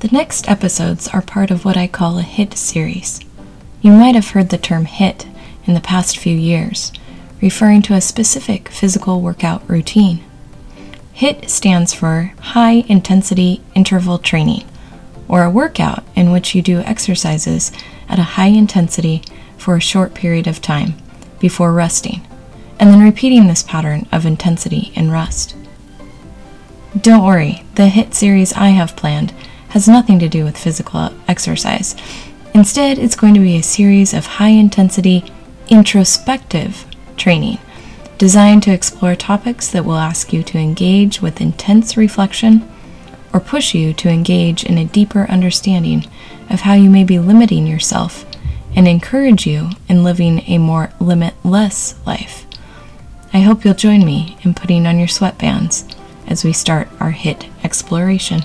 The next episodes are part of what I call a HIT series. You might have heard the term HIT in the past few years, referring to a specific physical workout routine. HIT stands for High Intensity Interval Training, or a workout in which you do exercises at a high intensity for a short period of time before resting, and then repeating this pattern of intensity and rest. Don't worry, the HIT series I have planned has nothing to do with physical exercise. Instead, it's going to be a series of high intensity, introspective training designed to explore topics that will ask you to engage with intense reflection or push you to engage in a deeper understanding of how you may be limiting yourself and encourage you in living a more limitless life. I hope you'll join me in putting on your sweatbands as we start our HIT exploration.